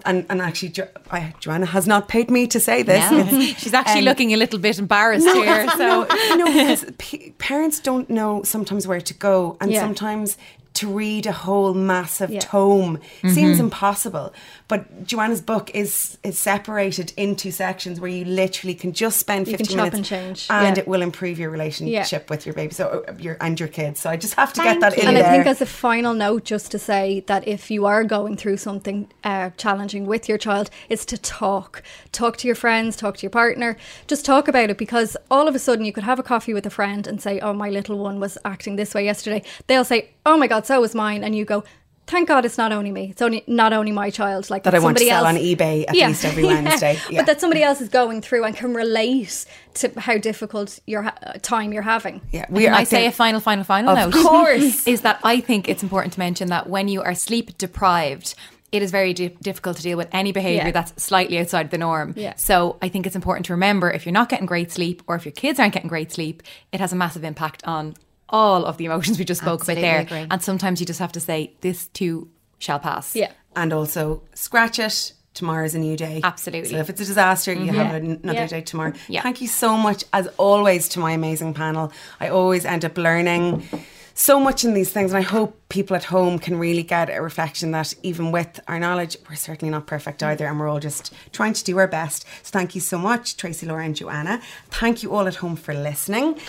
Speaker 1: and, and actually jo- I, joanna has not paid me to say this
Speaker 2: No.
Speaker 3: She's actually
Speaker 1: um,
Speaker 3: looking a little bit embarrassed here. So
Speaker 1: no, you know, because p- parents don't know sometimes where to go, and
Speaker 4: Yeah.
Speaker 1: sometimes to read a whole massive
Speaker 4: Yeah.
Speaker 1: tome
Speaker 3: Mm-hmm.
Speaker 1: seems impossible. But Joanna's book is is separated into sections where you literally can just spend
Speaker 4: You can
Speaker 1: fifteen minutes,
Speaker 4: and change,
Speaker 1: and
Speaker 4: yeah.
Speaker 1: it will improve your relationship with your baby, so uh, your and your kids. So I just have to
Speaker 2: Thank
Speaker 1: get that in
Speaker 4: and
Speaker 1: there.
Speaker 4: I think as a final note, just to say that if you are going through something uh, challenging with your child, is to talk. Talk to your friends, talk to your partner. Just talk about it because all of a sudden you could have a coffee with a friend and say, "Oh, my little one was acting this way yesterday." They'll say, "Oh my God, so was mine," and you go. Thank God it's not only me. It's only not only my child. Like
Speaker 1: That I want to
Speaker 4: somebody
Speaker 1: sell
Speaker 4: else,
Speaker 1: on eBay at least every Wednesday. Yeah.
Speaker 4: But that somebody else is going through and can relate to how difficult your ha- uh, time you're having.
Speaker 1: yeah,
Speaker 3: we
Speaker 1: are
Speaker 3: I
Speaker 1: at
Speaker 3: say a final, final, final
Speaker 1: Of
Speaker 3: note.
Speaker 1: course.
Speaker 3: is that I think it's important to mention that when you are sleep deprived, it is very di- difficult to deal with any behavior
Speaker 4: Yeah.
Speaker 3: that's slightly outside the norm.
Speaker 4: Yeah.
Speaker 3: So I think it's important to remember if you're not getting great sleep or if your kids aren't getting great sleep, it has a massive impact on all of the emotions we just spoke
Speaker 2: Absolutely
Speaker 3: about there.
Speaker 2: agree.
Speaker 3: And sometimes you just have to say this too shall pass.
Speaker 4: Yeah.
Speaker 1: And also, scratch it. Tomorrow's a new day.
Speaker 3: Absolutely.
Speaker 1: So if it's a disaster, you mm-hmm. have an- another
Speaker 4: Yeah.
Speaker 1: day tomorrow.
Speaker 3: Yeah.
Speaker 1: Thank you so much, as always, to my amazing panel. I always end up learning so much in these things, and I hope people at home can really get a reflection that even with our knowledge, we're certainly not perfect mm. either, and we're all just trying to do our best. So thank you so much, Tracey, Laura, and Joanna. Thank you all at home for listening.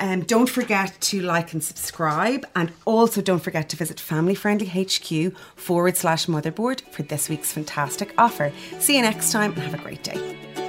Speaker 1: Um, don't forget to like and subscribe, and also don't forget to visit Family Friendly HQ forward slash motherboard for this week's fantastic offer. See you next time, and have a great day.